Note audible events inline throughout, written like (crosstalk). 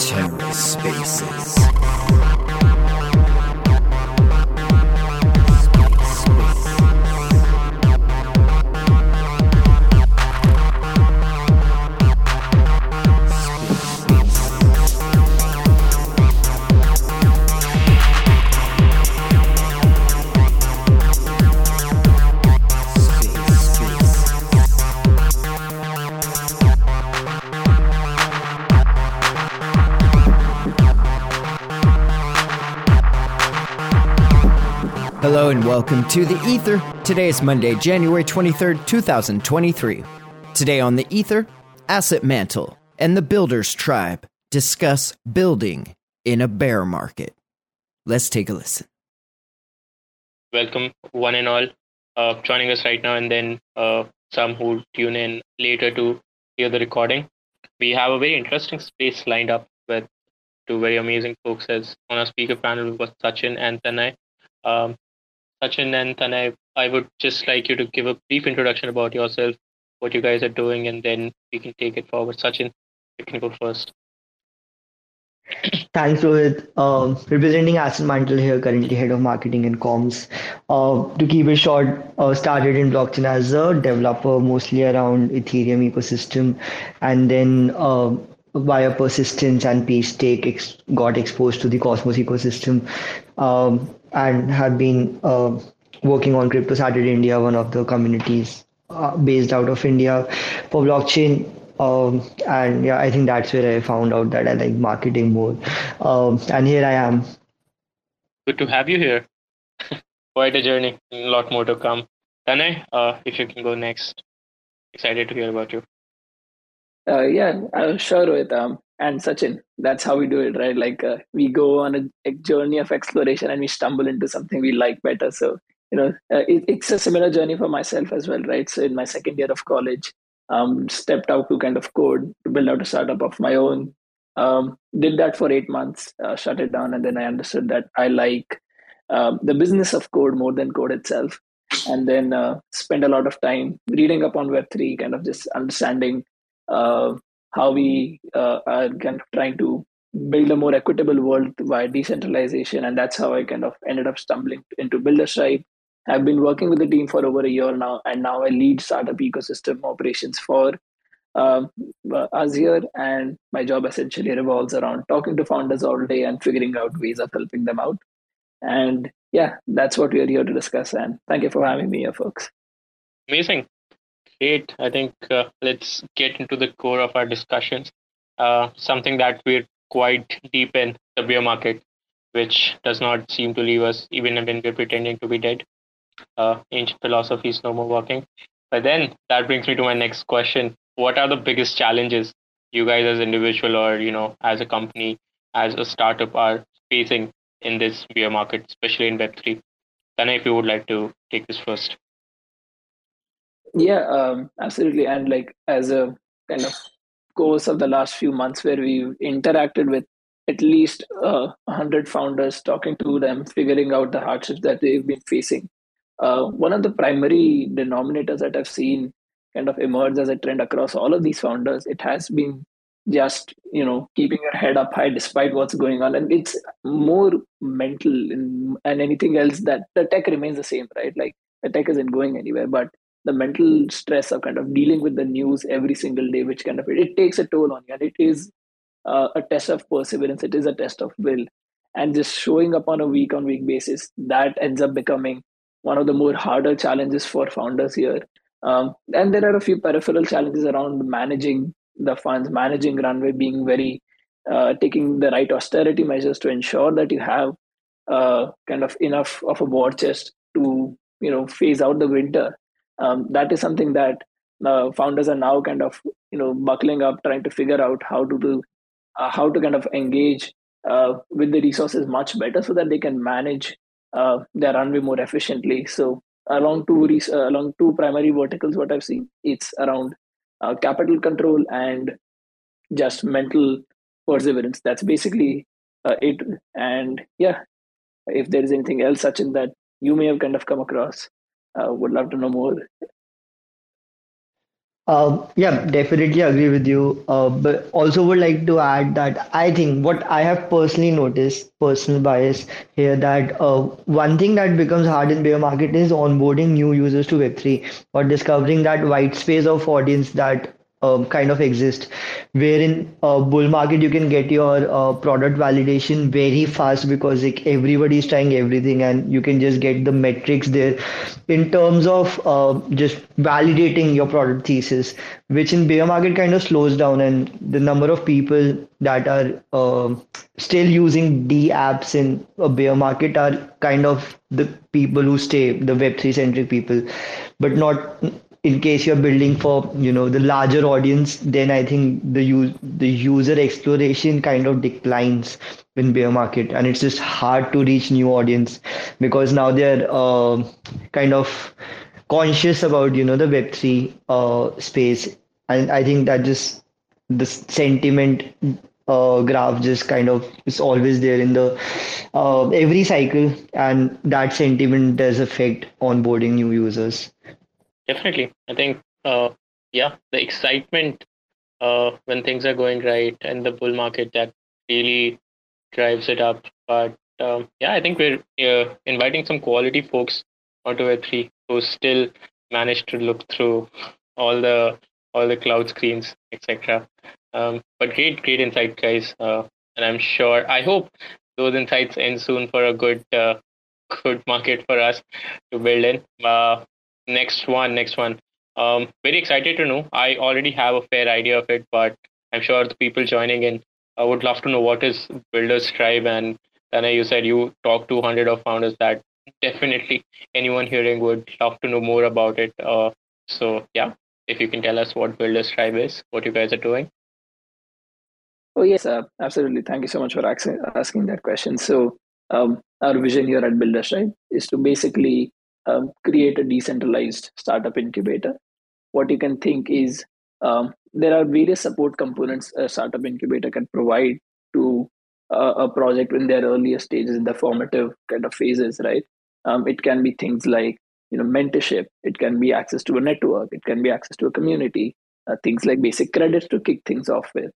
TerraSpaces. Welcome to The Ether. Today is Monday, January 23rd, 2023. Today on The Ether, Asset Mantle and the Builders Tribe discuss building in a bear market. Let's take a listen. Welcome, one and all, uh, joining us right now, and then uh, some who tune in later to hear the recording. We have a very interesting space lined up with two very amazing folks as on our speaker panel. Got Sachin and Tanay. Um, Sachin and Tanay, I would just like you to give a brief introduction about yourself, what you guys are doing, and then we can take it forward. Sachin, you can go first. (clears throat) Thanks, Rohit. Uh, representing Asset Mantle here, currently head of marketing and comms. Uh, to keep it short, uh, started in blockchain as a developer, mostly around Ethereum ecosystem, and then uh, via persistence and pSTAKE ex- got exposed to the Cosmos ecosystem. Um, and have been uh, working on Crypto Saturday India, one of the communities uh, based out of India for blockchain. Um, and yeah, I think that's where I found out that I like marketing more. Um, and here I am. Good to have you here. (laughs) Quite a journey, a lot more to come. Tanay, uh, if you can go next. Excited to hear about you. Uh, yeah, uh, sure, with Um, and Sachin. That's how we do it, right? Like uh, we go on a, a, journey of exploration and we stumble into something we like better. So you know, uh, it, it's a similar journey for myself as well, right? So in my second year of college, um, stepped out to kind of code to build out a startup of my own. Um, did that for eight months, uh, shut it down, and then I understood that I like um, the business of code more than code itself. And then uh, spend a lot of time reading up on Web three, kind of just understanding how we uh, are kind of trying to build a more equitable world via decentralization. And that's how I kind of ended up stumbling into Builders Tribe. I've been working with the team for over a year now, and now I lead startup ecosystem operations for um, uh, Azure. And my job essentially revolves around talking to founders all day and figuring out ways of helping them out. And yeah, that's what we are here to discuss. And thank you for having me here, folks. Amazing. Great. I think uh, let's get into the core of our discussions. Uh, something that we're quite deep in the bear market, which does not seem to leave us even when we're pretending to be dead. Uh, ancient philosophy is no more working. But then that brings me to my next question: What are the biggest challenges you guys, as individual or you know, as a company, as a startup, are facing in this bear market, especially in Web three? Tanay, if you would like to take this first. Yeah, um, absolutely. And like as a kind of course of the last few months where we've interacted with at least uh, 100 founders, talking to them, figuring out the hardships that they've been facing. Uh, one of the primary denominators that I've seen kind of emerge as a trend across all of these founders, it has been just you know keeping your head up high despite what's going on and it's more mental and, and anything else that the tech remains the same right like the tech isn't going anywhere but the mental stress of kind of dealing with the news every single day, which kind of it takes a toll on you, and it is uh, a test of perseverance. It is a test of will, and just showing up on a week on week basis that ends up becoming one of the more harder challenges for founders here. Um, and there are a few peripheral challenges around managing the funds, managing runway, being very uh, taking the right austerity measures to ensure that you have uh, kind of enough of a war chest to you know phase out the winter um, that is something that uh, founders are now kind of you know buckling up trying to figure out how to do uh, how to kind of engage uh, with the resources much better so that they can manage uh, their runway more efficiently. So along two res- uh, along two primary verticals what i've seen it's around uh, capital control and just mental perseverance. That's basically it. And yeah if there is anything else Sachin that you may have kind of come across uh, would love to know more. Uh, yeah, definitely agree with you. Uh, but also would like to add that I think what I have personally noticed, personal bias here, that uh, one thing that becomes hard in bear market is onboarding new users to Web3 or discovering that white space of audience that um, kind of exist where in uh, bull market you can get your uh, product validation very fast because like everybody is trying everything and you can just get the metrics there. In terms of uh, just validating your product thesis which in bear market kind of slows down and the number of people that are uh, still using d apps in a bear market are kind of the people who stay the web3 centric people but not in case you're building for you know the larger audience then i think the use the user exploration kind of declines in bear market. And it's just hard to reach new audience because now they're uh, kind of conscious about you know the web3 uh, space. And i think that just the sentiment uh, graph just kind of is always there in the uh, every cycle. And that sentiment does affect onboarding new users Definitely. I think, uh, yeah, the excitement uh, when things are going right and the bull market that really drives it up. But um, yeah, I think we're uh, inviting some quality folks onto Web3 who still manage to look through all the all the cloud screens, etc. Um, but great, great insight, guys. Uh, and I'm sure, I hope those insights end soon for a good, uh, good market for us to build in. Uh, next one, next one. Um, very excited to know. I already have a fair idea of it, but I'm sure the people joining in I would love to know what is Builders Tribe. And then you said you talked to 100 of founders. That definitely anyone hearing would love to know more about it. Uh, so yeah, if you can tell us what Builders Tribe is, what you guys are doing. Oh yes, uh, absolutely. Thank you so much for asking, asking that question. So um, our vision here at Builders Tribe is to basically um, create a decentralized startup incubator. What you can think is um, there are various support components a startup incubator can provide to uh, a project in their earlier stages, in the formative kind of phases, right? Um, it can be things like you know mentorship. It can be access to a network. It can be access to a community. Uh, things like basic credits to kick things off with,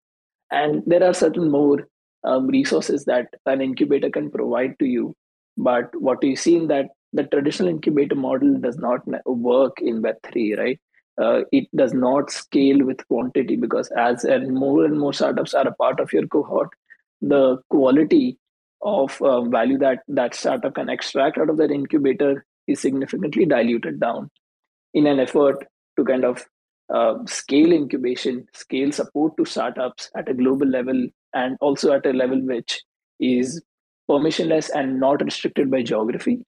and there are certain more um, resources that an incubator can provide to you. But what you see in that the traditional incubator model does not work in Web3, right? Uh, it does not scale with quantity because as and more and more startups are a part of your cohort, the quality of uh, value that that startup can extract out of that incubator is significantly diluted down in an effort to kind of uh, scale incubation, scale support to startups at a global level, and also at a level which is permissionless and not restricted by geography.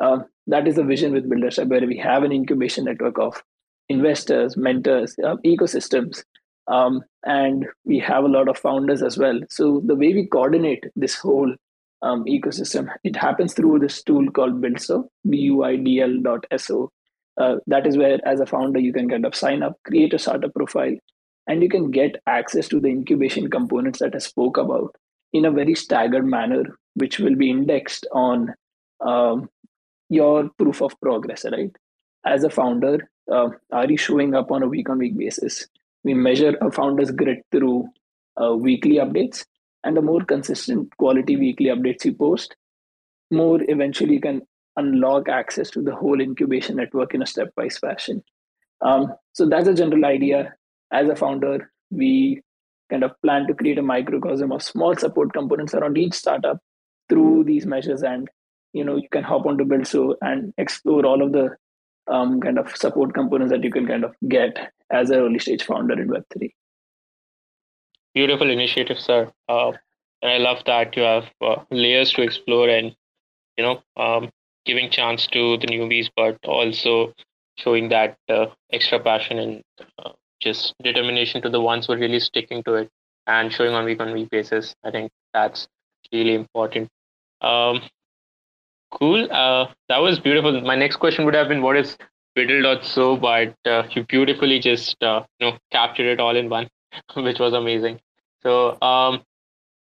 Um, that is the vision with Buildership where we have an incubation network of investors, mentors, uh, ecosystems, um, and we have a lot of founders as well. So the way we coordinate this whole um, ecosystem, it happens through this tool called Buidl.so, B-U-I-D-L dot S-O. Uh, that is where, as a founder, you can kind of sign up, create a startup profile, and you can get access to the incubation components that I spoke about in a very staggered manner, which will be indexed on um, your proof of progress, right? As a founder, uh, are you showing up on a week on week basis? We measure a founder's grit through uh, weekly updates and the more consistent quality weekly updates you post, more eventually you can unlock access to the whole incubation network in a stepwise fashion. Um, so that's a general idea. As a founder, we kind of plan to create a microcosm of small support components around each startup through these measures and you know you can hop onto Buidl.so and explore all of the um, kind of support components that you can kind of get as an early stage founder in Web3. Beautiful initiative, sir. Uh, and I love that you have uh, layers to explore and you know um, giving chance to the newbies, but also showing that uh, extra passion and uh, just determination to the ones who are really sticking to it and showing on week on week basis. I think that's really important. Um, Cool. Uh, that was beautiful. My next question would have been, what is Buidl.so? But uh, you beautifully just uh, you know captured it all in one, (laughs) which was amazing. So, um,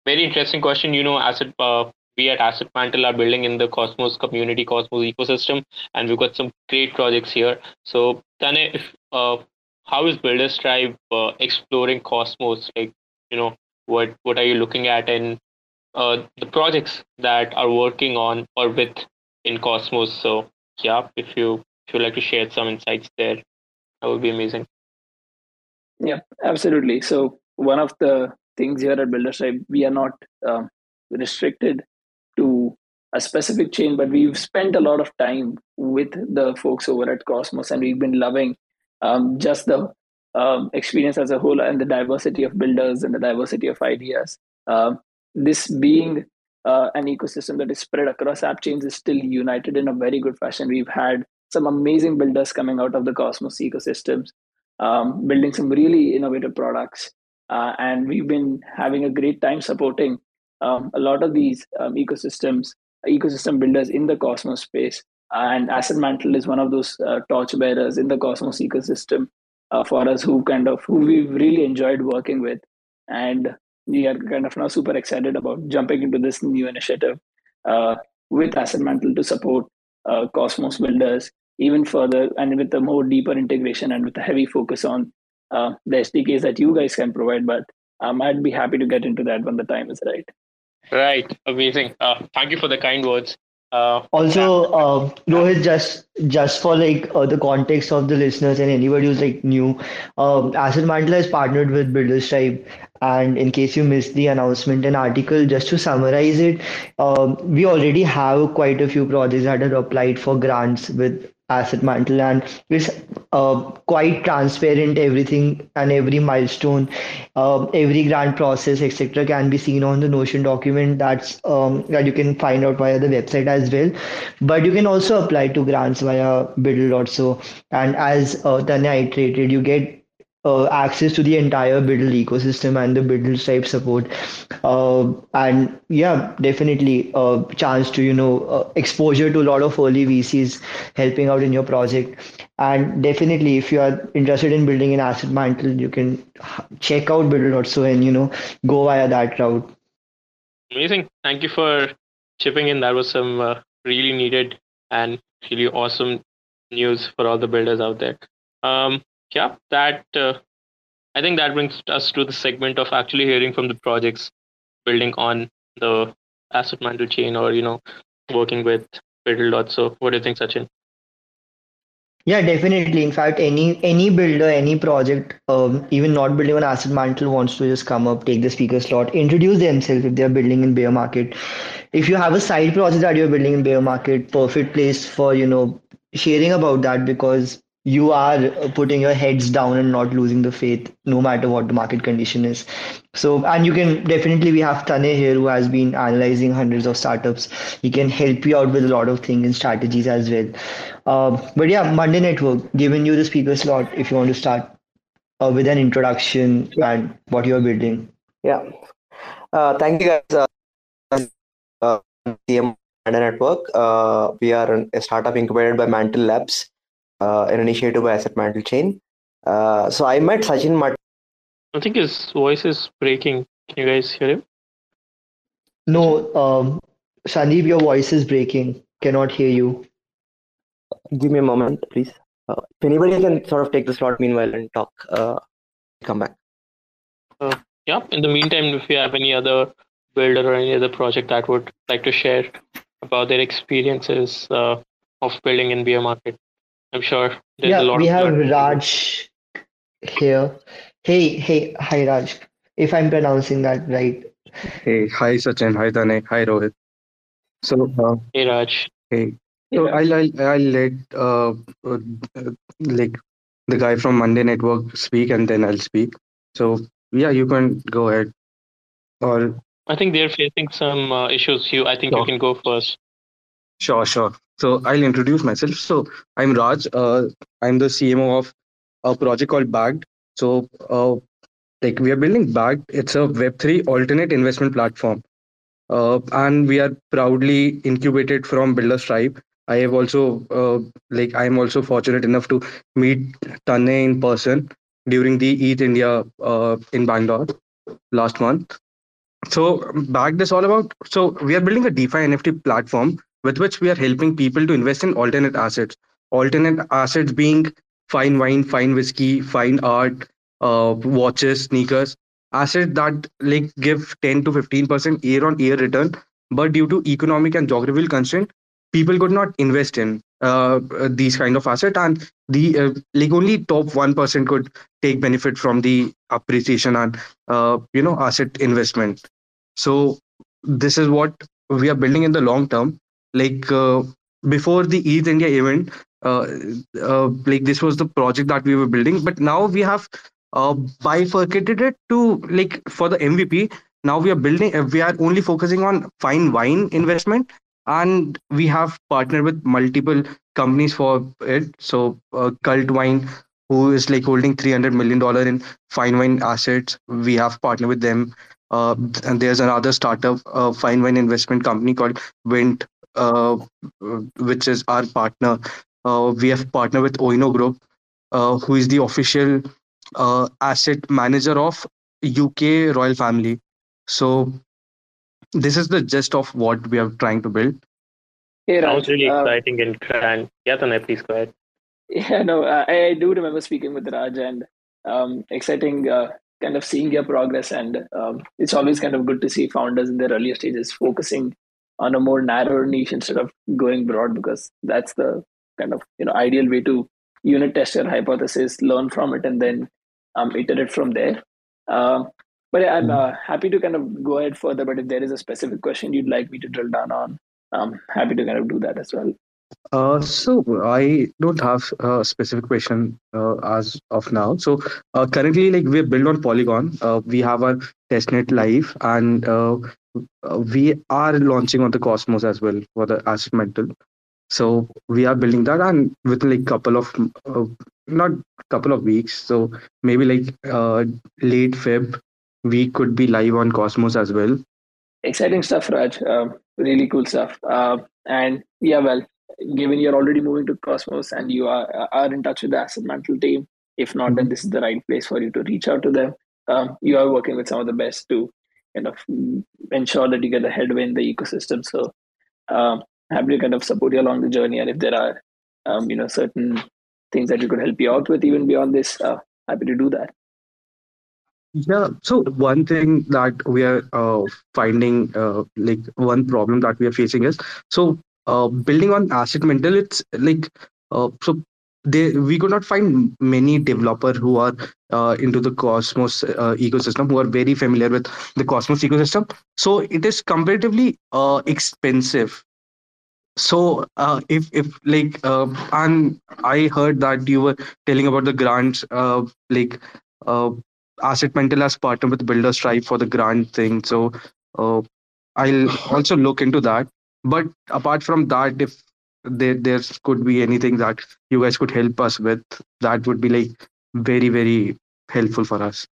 very interesting question. You know, asset uh, we at Asset Mantle are building in the Cosmos community, Cosmos ecosystem, and we've got some great projects here. So, Tanay, if, uh, how is Builders Tribe uh, exploring Cosmos? Like, you know, what what are you looking at in uh, the projects that are working on or with in Cosmos? So, yeah, if you if you like to share some insights there, that would be amazing. Yeah, absolutely. So one of the things here at Builders Tribe, we are not uh, restricted to a specific chain, but we've spent a lot of time with the folks over at Cosmos, and we've been loving um, just the um, experience as a whole and the diversity of builders and the diversity of ideas. Uh, this being uh, an ecosystem that is spread across app chains is still united in a very good fashion. We've had some amazing builders coming out of the Cosmos ecosystems, um, building some really innovative products. Uh, and we've been having a great time supporting um, a lot of these um, ecosystems, ecosystem builders in the Cosmos space. And Asset Mantle is one of those uh, torch bearers in the Cosmos ecosystem uh, for us who kind of who we've really enjoyed working with. And we are kind of now super excited about jumping into this new initiative uh, with Asset Mantle to support uh, Cosmos builders even further and with a more deeper integration and with a heavy focus on uh, the SDKs that you guys can provide. But um, I'd be happy to get into that when the time is right. Right, amazing. Uh, thank you for the kind words. Uh, also, uh, Rohit, just just for like uh, the context of the listeners and anybody who's like new, um, Asset Mantle has partnered with Builders Tribe, and in case you missed the announcement and article, just to summarize it, um, we already have quite a few projects that have applied for grants with asset mantle and it's uh, quite transparent everything and every milestone. Uh, every grant process etc can be seen on the notion document. That's um, that you can find out via the website as well. But you can also apply to grants via buidl.so and as uh, Tanay iterated you get uh, access to the entire Buidl ecosystem and the Biddle type support. Uh, and yeah, definitely a chance to, you know, uh, exposure to a lot of early VCs helping out in your project. And definitely, if you are interested in building an asset mantle, you can check out Buidl.so and, you know, go via that route. Amazing. Thank you for chipping in. That was some uh, really needed and really awesome news for all the builders out there. Um, yeah, that uh, I think that brings us to the segment of actually hearing from the projects building on the asset mantle chain or you know working with Buidl. So, what do you think, Sachin? Yeah, definitely. In fact, any any builder, any project, um, even not building an asset mantle, wants to just come up, take the speaker slot, introduce themselves if they're building in bear market. If you have a side project that you're building in bear market, perfect place for you know sharing about that because you are putting your heads down and not losing the faith no matter what the market condition is. So and you can definitely we have Tanay here who has been analyzing hundreds of startups. He can help you out with a lot of things and strategies as well. Uh, but yeah Mande Network giving you the speaker slot if you want to start uh, with an introduction and what you're building. Yeah. Uh, thank you guys uh, uh, Mande Network. Uh, we are a startup incubated by Mantle Labs an initiative by Asset Mantle Chain. Uh, so I met Sachin Mat. I think his voice is breaking. Can you guys hear him? No, um, Sandeep, your voice is breaking. Cannot hear you. Give me a moment, please. Uh, if anybody can sort of take the slot meanwhile and talk, uh, come back. Uh, yeah. In the meantime, if you have any other builder or any other project that would like to share about their experiences uh, of building in bear market, I'm sure there's yeah, a lot we have Raj here. Hey, hey, hi Raj. If I'm pronouncing that right. Hey, hi Sachin, hi Tanay, hi Rohit. So, uh, hey Raj. Hey. So I'll, I'll I'll let uh, uh, like the guy from Mande Network speak and then I'll speak. So yeah, you can go ahead. Or I think they're facing some uh, issues. You, I think sure. you can go first. Sure, sure. So I'll introduce myself. So I'm Raj. Uh, I'm the CMO of a project called Bagged. So uh, like we are building Bagged. It's a Web3 alternate investment platform. Uh, and we are proudly incubated from Builders Tribe. I have also uh, like I'm also fortunate enough to meet Tanay in person during the ETH India uh, in Bangalore last month. So Bagged is all about. So we are building a DeFi NFT platform with which we are helping people to invest in alternate assets. Alternate assets being fine wine, fine whiskey, fine art, uh, watches, sneakers, assets that like give 10 to 15% year on year return, but due to economic and geographical constraint, people could not invest in uh, these kind of asset and the uh, like only top 1% could take benefit from the appreciation and uh, you know asset investment. So this is what we are building in the long term like uh, before the ETH India event, uh, uh, like this was the project that we were building, but now we have uh, bifurcated it to like for the MVP. Now we are building. Uh, we are only focusing on fine wine investment, and we have partnered with multiple companies for it. So uh, Cult Wine, who is like holding three hundred million dollar in fine wine assets, we have partnered with them. Uh, and there's another startup, uh, fine wine investment company called Vint, uh, which is our partner. Uh, we have partnered with Oeno Group, uh, who is the official asset manager of UK royal family. So this is the gist of what we are trying to build. Hey, Raj, Sounds really uh, exciting and grand. Yeah, Tanay, please go ahead. Yeah, no, uh, I, I, do remember speaking with Raj and um, exciting uh, kind of seeing your progress. And um, it's always kind of good to see founders in their earlier stages focusing on a more narrow niche instead of going broad because that's the kind of you know ideal way to unit test your hypothesis learn from it and then um, iterate from there uh, but i'm mm-hmm. uh, happy to kind of go ahead further but if there is a specific question you'd like me to drill down on i'm happy to kind of do that as well uh, so I don't have a specific question uh, as of now. So uh, currently, like we're built on Polygon. Uh, we have our testnet live, and uh, we are launching on the Cosmos as well for the asset mantle. So we are building that, and within like couple of uh, not couple of weeks, so maybe like uh, late Feb, we could be live on Cosmos as well. Exciting stuff, Raj. Uh, really cool stuff. Uh, and yeah, well, given you're already moving to Cosmos and you are are in touch with the asset Mantle team, if not, then mm-hmm. this is the right place for you to reach out to them. Um, you are working with some of the best to kind of ensure that you get a headway in the ecosystem. So um, happy to kind of support you along the journey. And if there are, um, you know, certain things that you could help you out with even beyond this, uh, happy to do that. Yeah. So one thing that we are uh, finding, uh, like one problem that we are facing is so uh, building on asset mantle. It's like uh, so they we could not find many developer who are uh, into the cosmos uh, ecosystem who are very familiar with the cosmos ecosystem. So it is comparatively uh, expensive. So uh, if if like uh, and i heard that you were telling about the grants uh, like asset mantle as partner with builders tribe for the grant thing. So i'll also look into that. But apart from that if there there could be anything that you guys could help us with that would be like very very helpful for us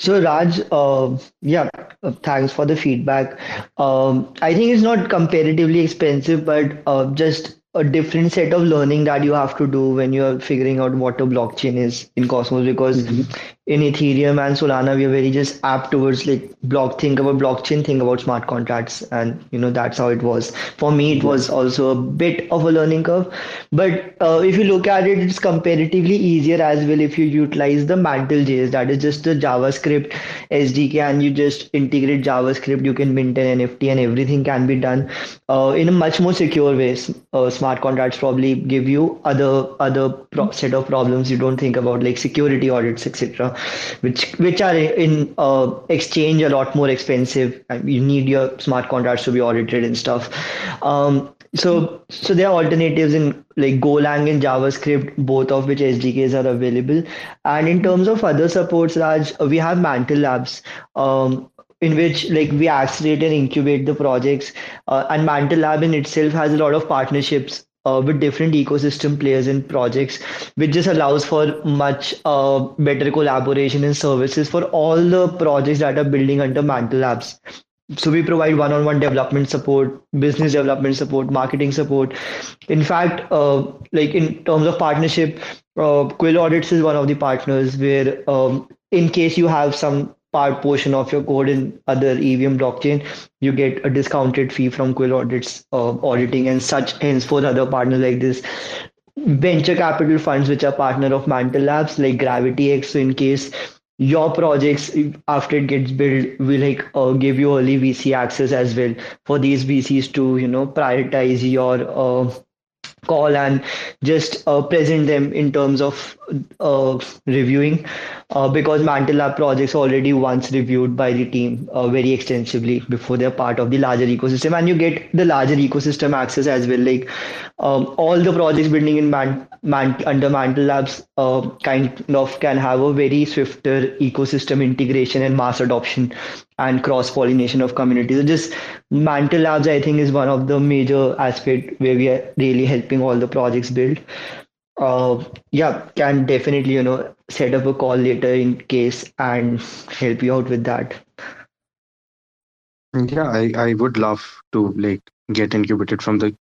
so Raj, uh, yeah, uh, thanks for the feedback. Um, I think it's not comparatively expensive, but uh, just a different set of learning that you have to do when you're figuring out what a blockchain is in Cosmos because mm-hmm. In Ethereum and Solana we are very just apt towards like block think about blockchain think about smart contracts and you know that's how it was. For me it was also a bit of a learning curve. But uh, if you look at it it's comparatively easier as well if you utilize the mantle.js that is just the JavaScript SDK and you just integrate JavaScript you can mint an NFT and everything can be done uh, in a much more secure way. Uh, smart contracts probably give you other other pro- set of problems you don't think about like security audits etc which which are in uh, exchange a lot more expensive. You need your smart contracts to be audited and stuff. Um, so so there are alternatives in like golang and javascript both of which sdks are available. And in terms of other supports raj we have mantle labs um, in which like we accelerate and incubate the projects. Uh, and mantle lab in itself has a lot of partnerships uh, with different ecosystem players and projects which just allows for much uh, better collaboration and services for all the projects that are building under mantle labs. So we provide one-on-one development support business development support marketing support. In fact uh, like in terms of partnership uh, quill audits is one of the partners where um, in case you have some part portion of your code in other EVM blockchain, you get a discounted fee from Quill Audits uh, auditing and such. Hence, for other partners like this, venture capital funds which are partner of Mantle Labs like Gravity X. So in case your projects after it gets built will like uh, give you early VC access as well for these VCs to you know prioritize your uh, call and just uh, present them in terms of uh, reviewing uh, because Mantle Lab projects already once reviewed by the team uh, very extensively before they're part of the larger ecosystem. And you get the larger ecosystem access as well. Like um, all the projects building in Man, Man, under Mantle Labs uh, kind of can have a very swifter ecosystem integration and mass adoption and cross pollination of communities. So just Mantle Labs, I think, is one of the major aspect where we are really helping all the projects build. Uh, yeah, can definitely you know set up a call later in case and help you out with that. Yeah, I, I would love to like get incubated from the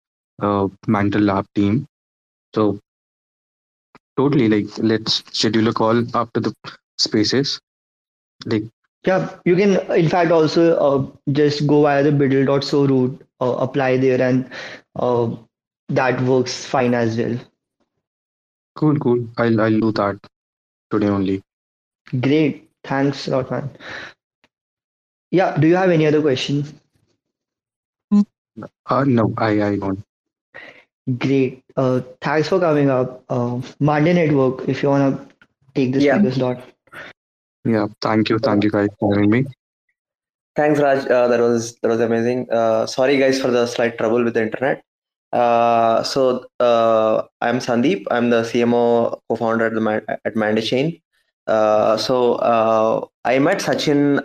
uh, Mantle Lab team. So totally like let's schedule a call after the spaces. Like yeah, you can in fact also uh, just go via the buidl.so route, uh, apply there, and uh, that works fine as well. Cool, cool. I'll I'll do that today only. Great. Thanks a lot, man. Yeah, do you have any other questions? Uh, no, I I don't. Great. Uh, thanks for coming up. Uh, Mande Network, if you wanna take this Yeah. speaker slot. Yeah, thank you, thank you guys for having me. Thanks, Raj. Uh, that was that was amazing. Uh, sorry, guys, for the slight trouble with the internet. Uh, so uh, I'm Sandeep. I'm the CMO co-founder at the Man- at Mande Chain. Uh, so uh, I met Sachin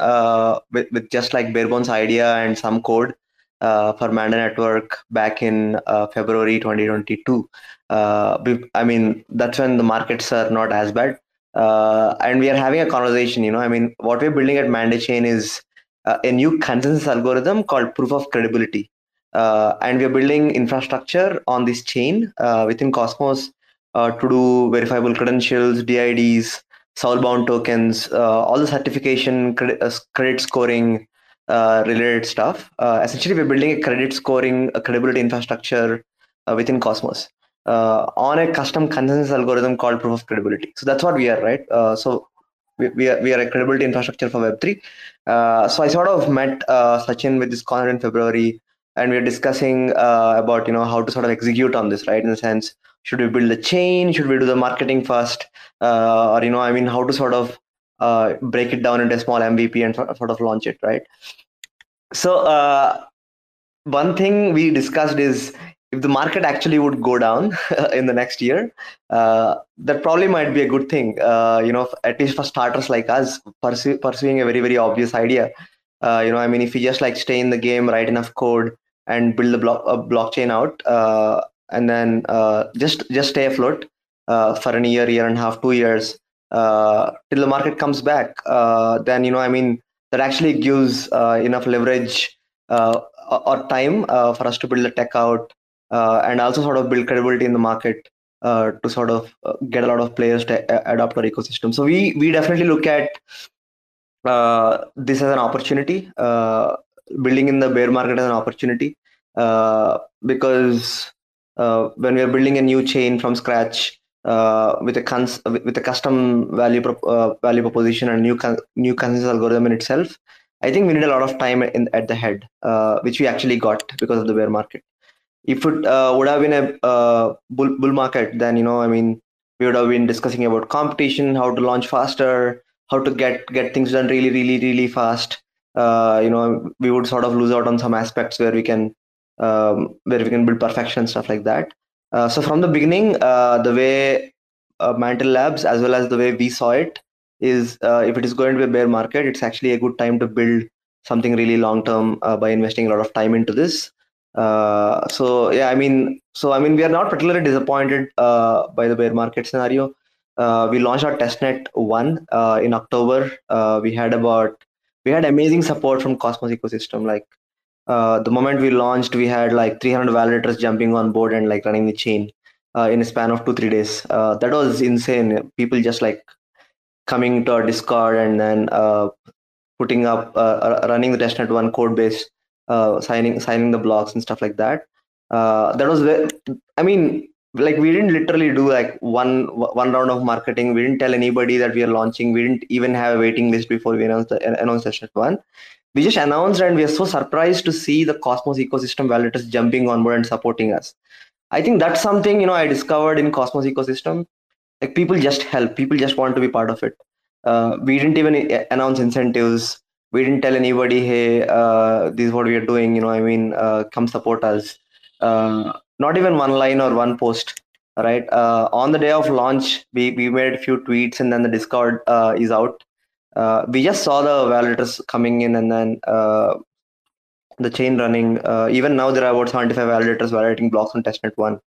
with, with just like bare bones idea and some code for Mande Network back in February 2022. Uh, I mean, that's when the markets are not as bad. Uh, and we are having a conversation, you know, I mean, what we're building at Mande Chain is uh, a new consensus algorithm called proof of credibility. Uh, and we are building infrastructure on this chain uh, within Cosmos uh, to do verifiable credentials, DIDs, soulbound tokens, uh, all the certification, credit, credit scoring related stuff. Essentially, we're building a credit scoring, a credibility infrastructure within Cosmos uh, on a custom consensus algorithm called proof of credibility. So that's what we are, right? Uh, so we, we, are, we are a credibility infrastructure for Web3. Uh, so I sort of met uh, Sachin with this corner in February, and we are discussing uh, about you know how to sort of execute on this, right? In the sense, should we build a chain? Should we do the marketing first, uh, or you know, I mean, how to sort of break it down into a small MVP and sort of launch it, right? So one thing we discussed is if the market actually would go down (laughs) in the next year, uh, that probably might be a good thing. Uh, you know, at least for starters like us, pursue, pursuing a very very obvious idea. Uh, you know, I mean, if you just like stay in the game, write enough code, and build the block a blockchain out, uh, and then uh, just just stay afloat uh, for an year, year and a half, two years till the market comes back. Then you know, I mean, that actually gives enough leverage or time for us to build the tech out uh, and also sort of build credibility in the market uh, to sort of uh, get a lot of players to a- adopt our ecosystem. So we we definitely look at uh, this as an opportunity, uh, building in the bear market as an opportunity, uh, because uh, when we are building a new chain from scratch uh, with a cons- with a custom value uh, value proposition and new con- new consensus algorithm in itself, I think we need a lot of time in, at the head, uh, which we actually got because of the bear market. If it uh, would have been a uh, bull, bull market, then you know, I mean, we would have been discussing about competition, how to launch faster, how to get get things done really, really, really fast. Uh, you know, we would sort of lose out on some aspects where we can um, where we can build perfection stuff like that. Uh, so from the beginning, uh, the way uh, Mantle Labs, as well as the way we saw it, is if it is going to be a bear market, it's actually a good time to build something really long term by investing a lot of time into this. Uh, so yeah, I mean, so I mean, we are not particularly disappointed uh, by the bear market scenario. Uh, we launched our testnet one uh, in October. Uh, we had about we had amazing support from Cosmos ecosystem. Like uh, the moment we launched, we had like 300 validators jumping on board and like running the chain uh, in a span of two three days. Uh, that was insane. People just like coming to our Discord and then uh, putting up uh, running the testnet one code base, uh, signing signing the blocks and stuff like that. Uh, that was very, I mean, like we didn't literally do like one one round of marketing. We didn't tell anybody that we are launching. We didn't even have a waiting list before we announced the, announced testnet one. We just announced, and we are so surprised to see the Cosmos ecosystem validators jumping on board and supporting us. I think that's something you know I discovered in Cosmos ecosystem. Like people just help. People just want to be part of it. Uh, we didn't even announce incentives. We didn't tell anybody, hey, uh, this is what we are doing. You know, I mean, uh, come support us. Uh, not even one line or one post. Right uh, on the day of launch, we we made a few tweets, and then the Discord uh, is out. we just saw the validators coming in, and then the chain running. even now, there are about 75 validators validating blocks on testnet one.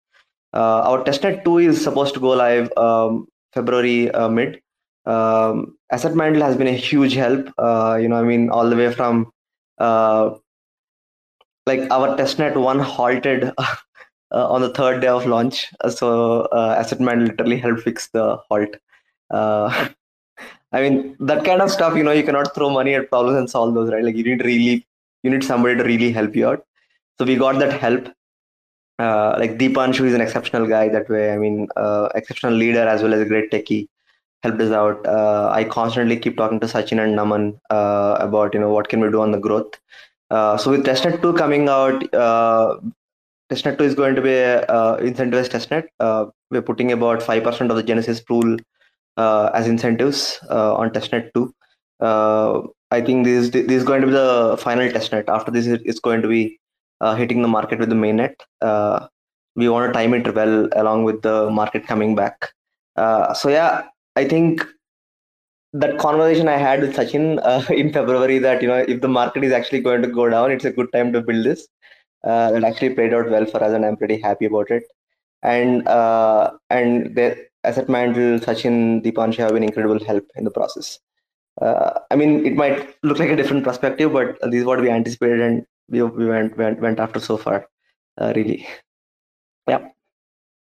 our testnet two is supposed to go live um, February mid um, asset mantle has been a huge help. Uh, you know i mean all the way from uh, like our testnet one halted (laughs) uh, on the third day of launch. So uh, asset mantle literally helped fix the halt. Uh, (laughs) i mean that kind of stuff you know you cannot throw money at problems and solve those right? Like you need really you need somebody to really help you out. So we got that help. Uh, like Deepanshu is an exceptional guy that way. I mean, exceptional leader as well as a great techie helped us out. Uh, I constantly keep talking to Sachin and Naman uh, about you know what can we do on the growth. Uh, so with testnet 2 coming out, uh, testnet 2 is going to be a uh, incentivized testnet. Uh, we're putting about five percent of the Genesis pool as incentives on testnet 2. I think this this is going to be the final testnet. After this, it's going to be hitting the market with the mainnet. we want to time it well along with the market coming back. so yeah, I think that conversation I had with Sachin uh, (laughs) in February that you know if the market is actually going to go down, it's a good time to build this. Uh, it actually played out well for us, and I'm pretty happy about it. And uh, and the asset mantle, Sachin, Deepanshu have been incredible help in the process. Uh, I mean, it might look like a different perspective, but this is what we anticipated, and we we went went went after so far. Uh, really, yeah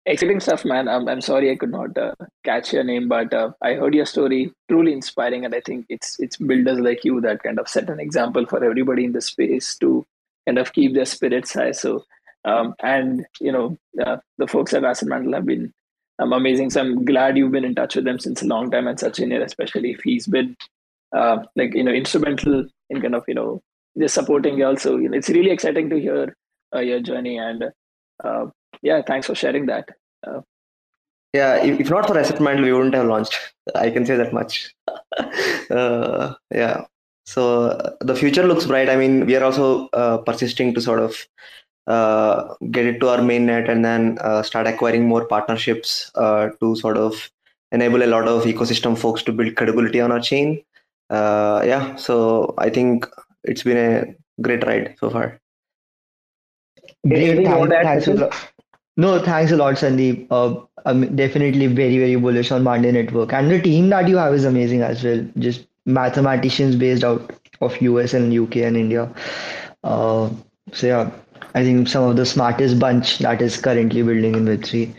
exciting stuff man. I'm, I'm sorry i could not uh, catch your name but uh, i heard your story. Truly inspiring and i think it's it's builders like you that kind of set an example for everybody in the space to kind of keep their spirits high. So um, and you know uh, the folks at asset mantle have been um, amazing. So i'm glad you've been in touch with them since a long time and Sachin especially if he's been uh, like you know instrumental in kind of you know just supporting you also you know, it's really exciting to hear uh, your journey and uh, yeah, thanks for sharing that. Uh, yeah, if, if, not for Asset Mantle, we wouldn't have launched. I can say that much. (laughs) uh, yeah. So uh, the future looks bright. I mean, we are also uh, persisting to sort of uh, get it to our main net and then uh, start acquiring more partnerships to sort of enable a lot of ecosystem folks to build credibility on our chain. yeah, so I think it's been a great ride so far. Great, thanks, thanks no, thanks a lot, Sandeep. Uh, I'm definitely very, very bullish on Mande Network. And the team that you have is amazing as well. Just mathematicians based out of US and UK and India. Uh, so yeah, I think some of the smartest bunch that is currently building in Web3.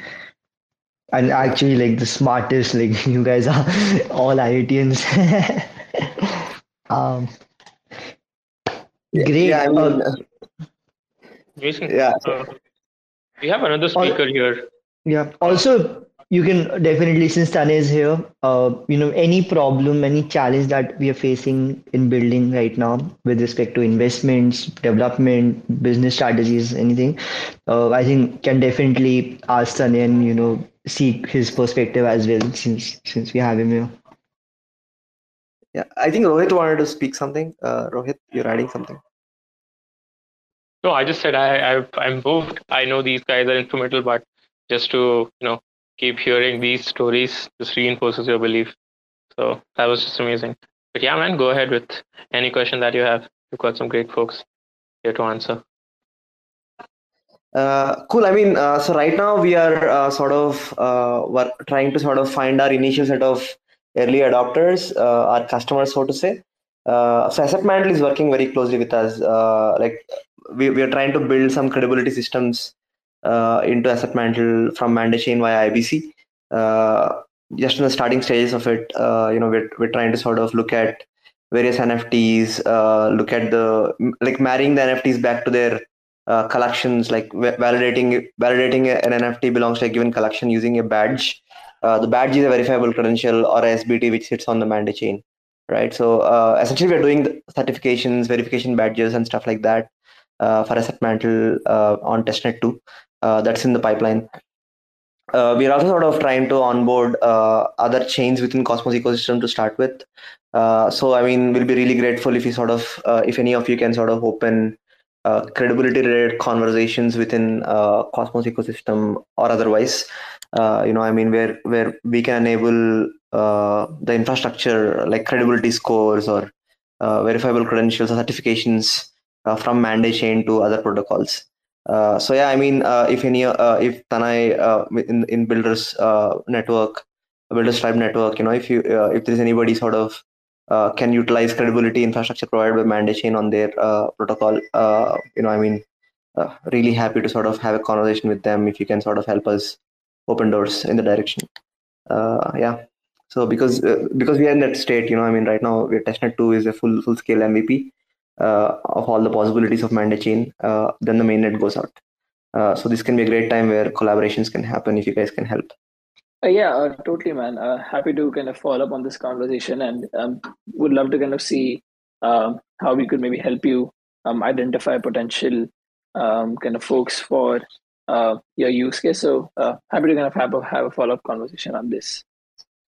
And actually like the smartest, like (laughs) you guys are all IITians. (laughs) um, great. Yeah, I mean, uh, yeah. We have another speaker here. Yeah. Also, you can definitely, since Tanay is here, uh, you know, any problem, any challenge that we are facing in building right now with respect to investments, development, business strategies, anything, uh, I think can definitely ask Tanay and, you know, seek his perspective as well since since we have him here. Yeah, I think Rohit wanted to speak something. Uh, Rohit, you're adding something. No, I just said I, I I'm moved. I know these guys are instrumental, but just to you know keep hearing these stories just reinforces your belief. So that was just amazing. But yeah, man, go ahead with any question that you have. You've got some great folks here to answer. Uh, cool. I mean, uh, so right now we are uh, sort of uh, we're trying to sort of find our initial set of early adopters, uh, our customers, so to say. Uh, so Asset Mantle is working very closely with us. like we, we are trying to build some credibility systems uh, into asset mantle from Mande chain via IBC. Uh, just in the starting stages of it, uh, you know, we're, we're trying to sort of look at various NFTs, uh, look at the like marrying the NFTs back to their uh, collections like validating validating an nft belongs to a given collection using a badge. Uh, the badge is a verifiable credential or a sbt which sits on the Mande chain right? So essentially we're doing certifications verification badges and stuff like that for asset mantle uh, on testnet 2 that's in the pipeline uh, we're also sort of trying to onboard uh, other chains within Cosmos ecosystem to start with. Uh, so, I mean, we'll be really grateful if you sort of, uh, if any of you can sort of open uh, credibility related conversations within uh, Cosmos ecosystem or otherwise. you know, I mean, where where we can enable the infrastructure like credibility scores or verifiable credentials or certifications from Mande chain to other protocols. Uh, so yeah, I mean, uh, if any, uh, if Tanay uh, in in Builders uh, network, Builders Tribe network, you know, if you if there's anybody sort of can utilize credibility infrastructure provided by Mande chain on their protocol, you know, I mean, really happy to sort of have a conversation with them if you can sort of help us open doors in the direction. yeah. So because because we are in that state, you know, I mean, right now we're testnet two is a full full scale MVP uh, of all the possibilities of Mande chain, uh, then the mainnet goes out. Uh, so this can be a great time where collaborations can happen if you guys can help. Uh, yeah, uh, totally, man. Uh, happy to kind of follow up on this conversation and um, would love to kind of see um, how we could maybe help you um, identify potential um, kind of folks for your use case. So happy to kind of have a, have a follow up conversation on this.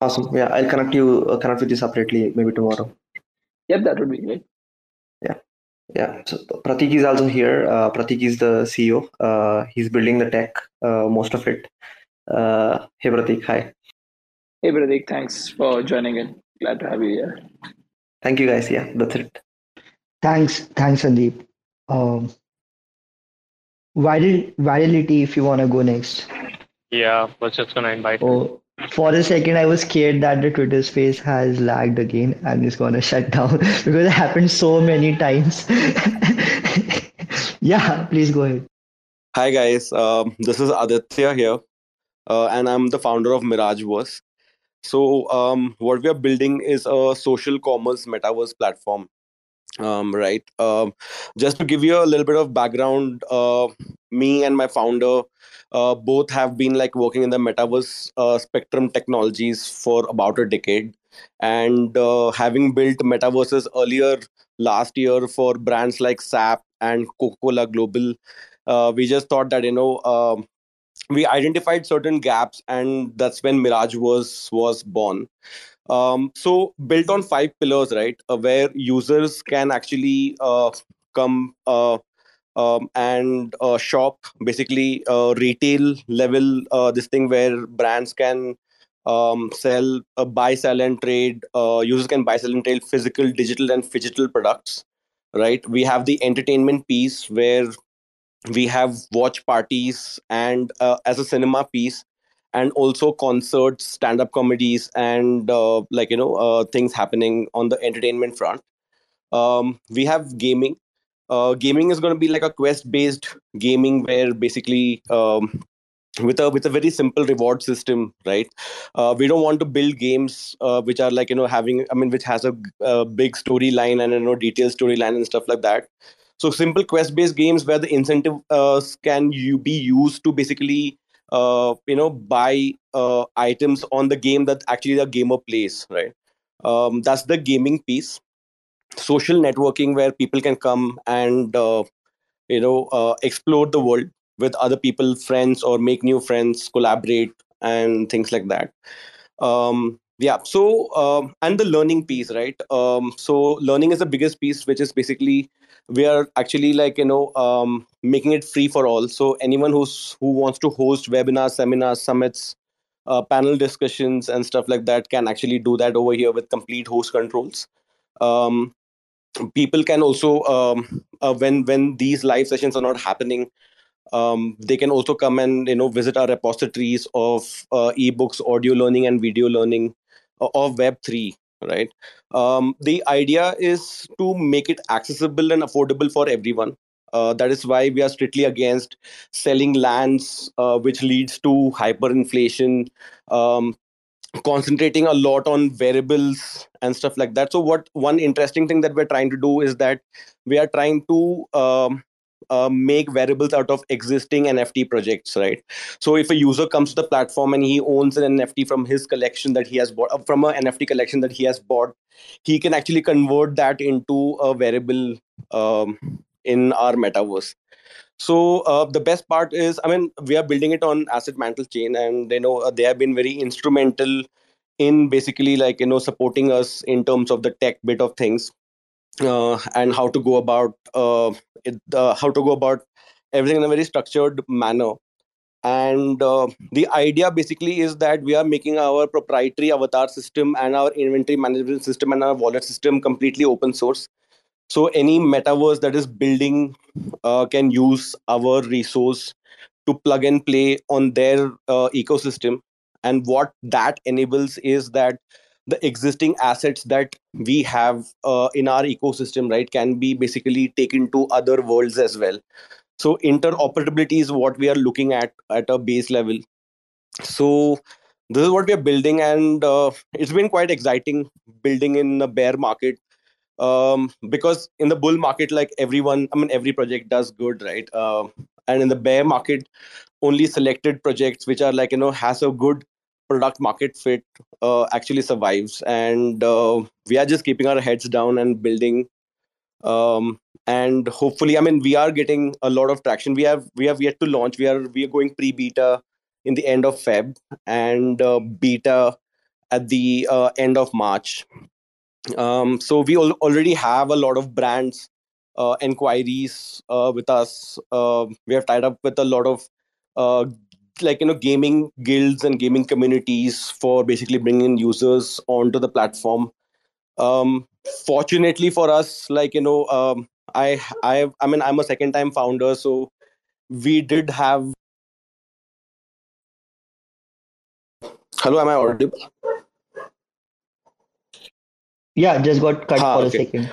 Awesome. Yeah, I'll connect you connect with you separately maybe tomorrow. Yep, that would be great. Yeah. Yeah. So Pratik is also here. Uh, Pratik is the CEO. Uh, he's building the tech, uh, most of it. Uh, hey, Pratik. Hi. Hey, Pratik. Thanks for joining in. Glad to have you here. Thank you, guys. Yeah, that's it. Thanks. Thanks, Sandeep. Um, viral, Viralitee, if you want to go next. Yeah, was just going to invite. Oh, for a second i was scared that the twitter space has lagged again and is going to shut down (laughs) because it happened so many times. (laughs) Yeah please go ahead. Hi guys. Um, this is aditya here uh, and i'm the founder of mirageverse. So um, what we are building is a social commerce metaverse platform um, right um, just to give you a little bit of background uh, me and my founder uh, both have been like working in the metaverse uh, spectrum technologies for about a decade. And uh, having built metaverses earlier last year for brands like sap and coca-cola global uh, we just thought that you know um, we identified certain gaps and that's when mirage was was born um, so built on five pillars right uh, where users can actually uh, come uh, um, and uh, shop basically uh, retail level uh, this thing where brands can um, sell buy sell and trade users can buy sell and trade physical digital and phygital products right? We have the entertainment piece where we have watch parties and as a cinema piece and also concerts stand-up comedies and uh, like you know uh, things happening on the entertainment front. Um, we have gaming. Uh, gaming is going to be like a quest based gaming where basically um, with a with a very simple reward system right? Uh, we don't want to build games uh, which are like you know having i mean which has a, a big storyline and you know detailed storyline and stuff like that. So simple quest based games where the incentive uh, can you be used to basically uh, you know buy uh, items on the game that actually the gamer plays right? Um, that's the gaming piece. Social networking where people can come and uh, you know uh, explore the world with other people friends or make new friends collaborate and things like that. Um, yeah so um, and the learning piece right? Um, so learning is the biggest piece which is basically we are actually like you know um, making it free for all. So anyone who's who wants to host webinars seminars summits uh, panel discussions and stuff like that can actually do that over here with complete host controls. Um, people can also um, uh, when when these live sessions are not happening um, they can also come and you know visit our repositories of uh, ebooks audio learning and video learning uh, of web3 right? Um, the idea is to make it accessible and affordable for everyone. Uh, that is why we are strictly against selling lands uh, which leads to hyperinflation um, concentrating a lot on variables and stuff like that. So what one interesting thing that we're trying to do is that we are trying to um, uh, make variables out of existing nft projects right? So if a user comes to the platform and he owns an nft from his collection that he has bought uh, from an nft collection that he has bought he can actually convert that into a variable um, in our metaverse. So uh, the best part is i mean we are building it on asset mantle chain and you know uh, they have been very instrumental in basically like you know supporting us in terms of the tech bit of things and how to go about uh, it, uh, how to go about everything in a very structured manner. And uh, the idea basically is that we are making our proprietary avatar system and our inventory management system and our wallet system completely open source. So any metaverse that is building uh, can use our resource to plug and play on their uh, ecosystem. And what that enables is that the existing assets that we have uh, in our ecosystem right can be basically taken to other worlds as well. So interoperability is what we are looking at at a base level. So this is what we are building and uh, it's been quite exciting building in a bear market um, because in the bull market like everyone i mean every project does good right? Uh, and in the bear market only selected projects which are like you know has a good product market fit uh, actually survives. And uh, we are just keeping our heads down and building um, and hopefully i mean we are getting a lot of traction. We have we have yet to launch. We are we are going pre beta in the end of feb and uh, beta at the uh, end of march. Um, so we al- already have a lot of brands uh, inquiries uh, with us. We have tied up with a lot of like you know gaming guilds and gaming communities for basically bringing users onto the platform. Um, fortunately for us like you know um, i i i mean i'm a second time founder so we did have hello am i audible? Yeah, just got cut Ah, for a second.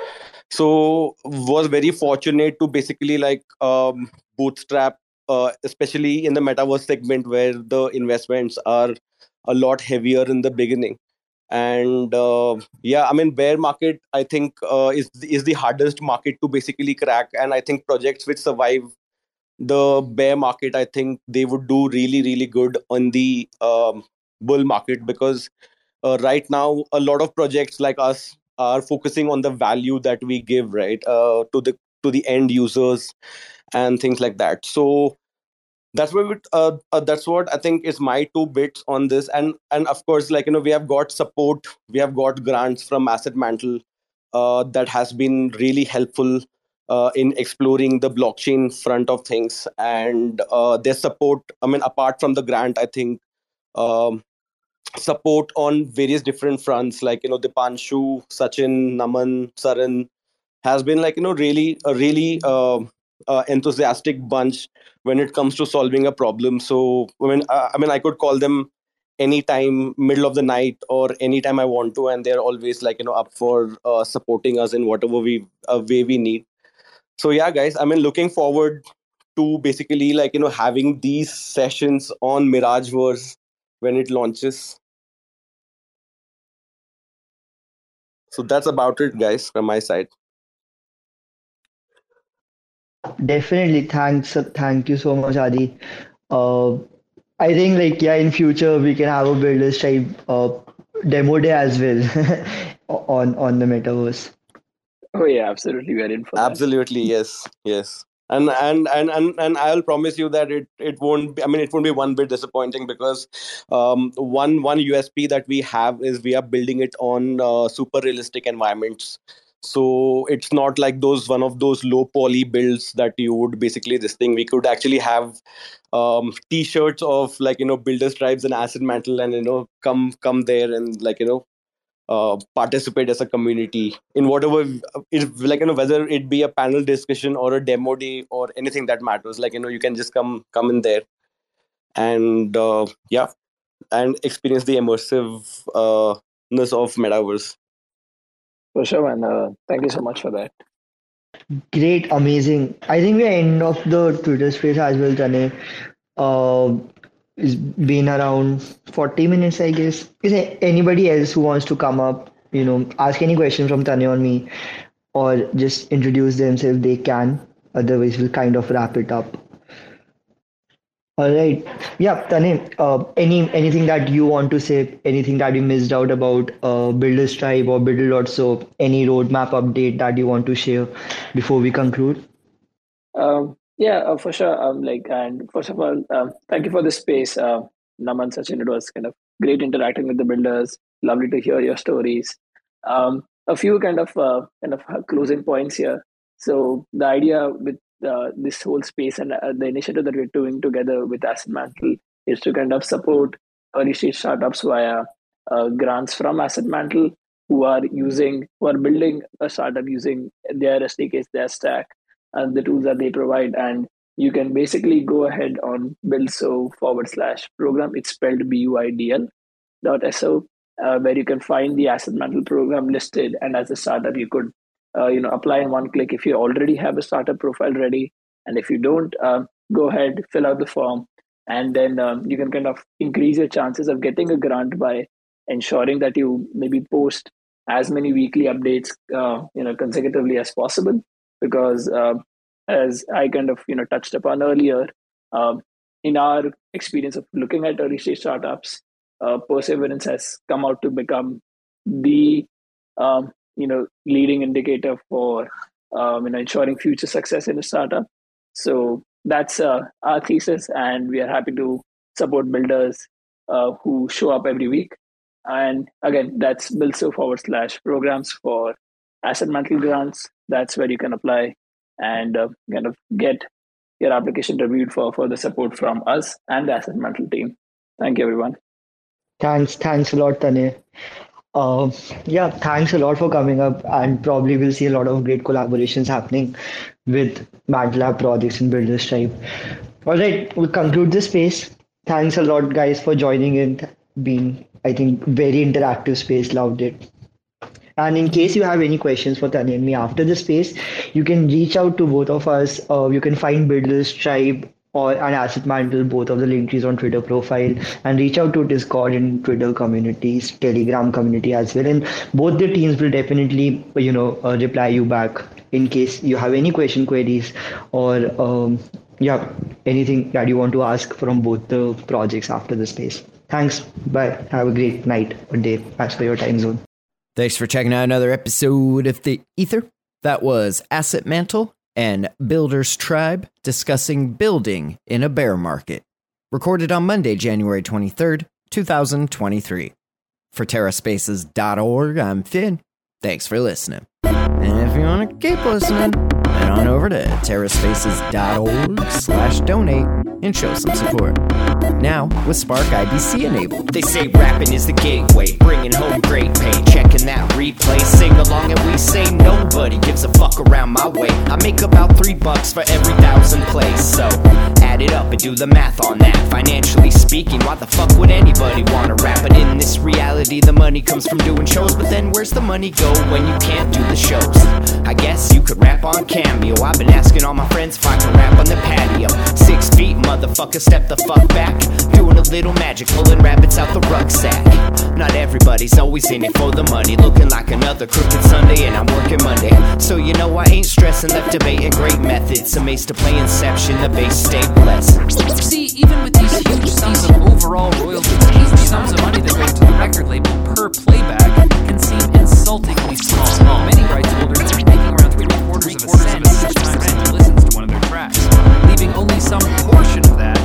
so was very fortunate to basically like um, bootstrap uh, especially in the metaverse segment where the investments are a lot heavier in the beginning. And uh, yeah i mean bear market i think uh, is is the hardest market to basically crack. And i think projects which survive the bear market i think they would do really really good on the um, bull market because uh, right now a lot of projects like us are focusing on the value that we give right uh, to the to the end users and things like that. So that's what uh, uh, that's what i think is my two bits on this. And and of course like you know we have got support we have got grants from asset mantle uh, that has been really helpful uh, in exploring the blockchain front of things. And uh, their support i mean apart from the grant i think um, support on various different fronts like you know dipanshu sachin naman saran has been like you know really really uh, enthusiastic bunch when it comes to solving a problem. So when uh, i mean i could call them anytime middle of the night or anytime i want to and they're always like you know up for uh, supporting us in whatever we uh, way we need. So yeah guys i mean looking forward to basically like you know having these sessions on mirageverse when it launches. So that's about it guys from my side Definitely. Thanks. Thank you so much, Adi. Uh, I think like yeah, in future we can have a builders type uh, demo day as well (laughs) on on the metaverse. Oh yeah, absolutely. We are in for that. absolutely yes yes and and and and, and i'll promise you that it it won't be, i mean it won't be one bit disappointing because um one one usp that we have is we are building it on uh, super realistic environments so it's not like those one of those low poly builds that you would basically this thing we could actually have um t-shirts of like you know Builders Tribe and asset mantle and you know come come there and like you know uh, participate as a community in whatever it like you know whether it be a panel discussion or a demo day or anything that matters like you know you can just come come in there and uh, yeah and experience the immersive uh, of metaverse For sure, man. Uh, thank you so much for that. Great, amazing. I think we are end of the Twitter space as well, Tanay. Uh, it's been around 40 minutes, I guess. Is there anybody else who wants to come up, you know, ask any question from Tanay or me, or just introduce themselves they can Otherwise, we'll kind of wrap it up. All right. Yeah, Tanim, uh, any anything that you want to say, anything that you missed out about uh, Builders Tribe or Buidl.so, any roadmap update that you want to share before we conclude? Um, yeah, uh, for sure. Um, like, and first of all, um, thank you for the space, uh, Naman Sachin. It was kind of great interacting with the builders. Lovely to hear your stories. Um, a few kind of uh, kind of closing points here. So the idea with uh, this whole space and uh, the initiative that we're doing together with Asset Mantle is to kind of support early stage startups via uh, grants from Asset Mantle who are using who are building a startup using their SDKs, their stack, and the tools that they provide. And you can basically go ahead on buidl.so forward slash program. It's spelled B U I D L dot so uh, where you can find the Asset Mantle program listed. And as a startup, you could uh, you know apply in one click. If you already have a startup profile ready and if you don't uh, go ahead fill out the form and then um, you can kind of increase your chances of getting a grant by ensuring that you maybe post as many weekly updates uh, you know consecutively as possible. Because uh, as i kind of you know touched upon earlier um, in our experience of looking at early stage startups uh, perseverance has come out to become the um, you know leading indicator for um, you know ensuring future success in a startup. So that's uh, our thesis, and we are happy to support builders uh, who show up every week. And again, that's buidl.so forward slash programs for asset mantle grants. That's where you can apply and uh, kind of get your application reviewed for further support from us and the asset mantle team. Thank you, everyone. Thanks, thanks a lot, Tanir. Uh, yeah, thanks a lot for coming up, and probably we'll see a lot of great collaborations happening with MantelLab projects and Builders Tribe. All right, we'll conclude this space. Thanks a lot, guys, for joining in. Being, I think, very interactive space. Loved it. And in case you have any questions for Tanay and me after the space, you can reach out to both of us. Uh, you can find Builders Tribe or an asset mantle both of the link trees on twitter profile and reach out to discord and twitter communities telegram community as well. And both the teams will definitely you know uh, reply you back in case you have any question queries or um, yeah anything that you want to ask from both the projects after the space. Thanks. Bye. Have a great night or day as per your time zone. Thanks for checking out another episode of the ether. That was asset mantle and Builders Tribe discussing building in a bear market. Recorded on Monday, January 23rd, 2023. For TerraSpaces.org, I'm Finn. Thanks for listening. And if you want to keep listening, head on over to terraspaces.org slash donate and show some support. Now, with Spark IBC enabled. They say rapping is the gateway, bringing home great pay. Checking that replay, sing along, and we say nobody gives a fuck around my way. I make about three bucks for every thousand plays, so add it up and do the math on that. Financially speaking, why the fuck would anybody wanna rap? But in this reality, the money comes from doing shows. But then where's the money go when you can't do the shows? I guess you could rap on Cameo. I've been asking all my friends if I can rap on the patio. Six feet, motherfucker, step the fuck back. Doing a little magic, pulling rabbits out the rucksack. Not everybody's always in it for the money. Looking like another crooked Sunday, and I'm working Monday. So you know I ain't stressing, left debating great methods. Amazed to play Inception, the base stay blessed. See, even with these huge sums of overall royalties, huge sums of money that go to the record label per playback can seem insultingly small. Many rights holders are making around three quarters of a cent each time someone listens to one of their tracks, leaving only some portion of that